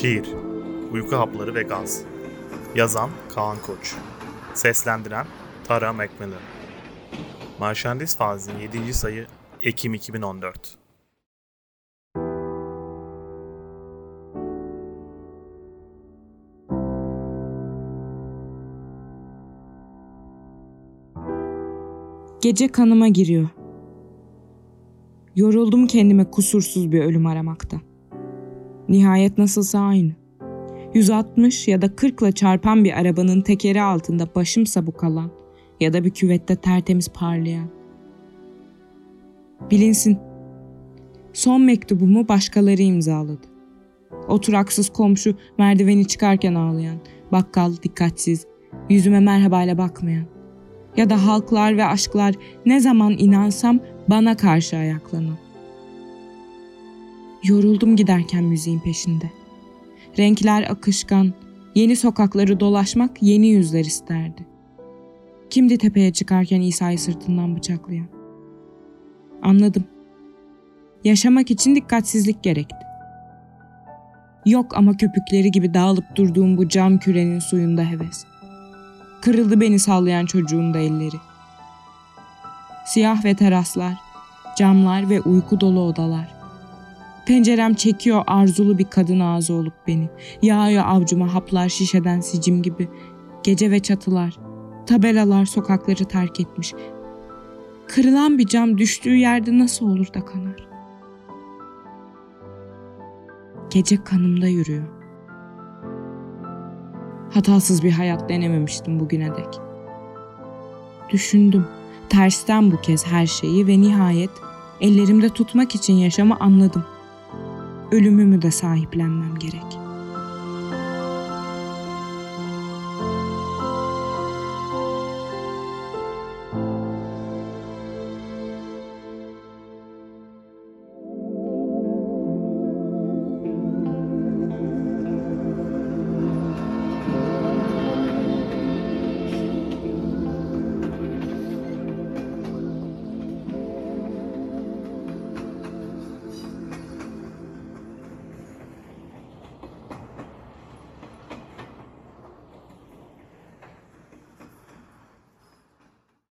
Şiir Uyku Hapları ve Gaz Yazan Kaan Koç Seslendiren Tara Macmillan Marşandis Fazl'ın 7. sayı Ekim 2014 Gece kanıma giriyor. Yoruldum kendime kusursuz bir ölüm aramakta. Nihayet nasılsa aynı. 160 ya da 40 ile çarpan bir arabanın tekeri altında başımsa bu kalan ya da bir küvette tertemiz parlayan. Bilinsin. Son mektubumu başkaları imzaladı. Oturaksız komşu merdiveni çıkarken ağlayan, bakkal dikkatsiz, yüzüme merhabayla bakmayan ya da halklar ve aşklar ne zaman inansam bana karşı ayaklanan. Yoruldum giderken müziğin peşinde. Renkler akışkan, yeni sokakları dolaşmak yeni yüzler isterdi. Kimdi tepeye çıkarken İsa'yı sırtından bıçaklayan? Anladım. Yaşamak için dikkatsizlik gerekti. Yok ama köpükleri gibi dağılıp durduğum bu cam kürenin suyunda heves. Kırıldı beni sallayan çocuğun da elleri. Siyah ve teraslar, camlar ve uyku dolu odalar. Pencerem çekiyor arzulu bir kadın ağzı olup beni. Yağıyor avcuma haplar şişeden sicim gibi. Gece ve çatılar, tabelalar sokakları terk etmiş. Kırılan bir cam düştüğü yerde nasıl olur da kanar? Gece kanımda yürüyor. Hatasız bir hayat denememiştim bugüne dek. Düşündüm. Tersten bu kez her şeyi ve nihayet ellerimde tutmak için yaşamı anladım. Ölümümü de sahiplenmem gerek.''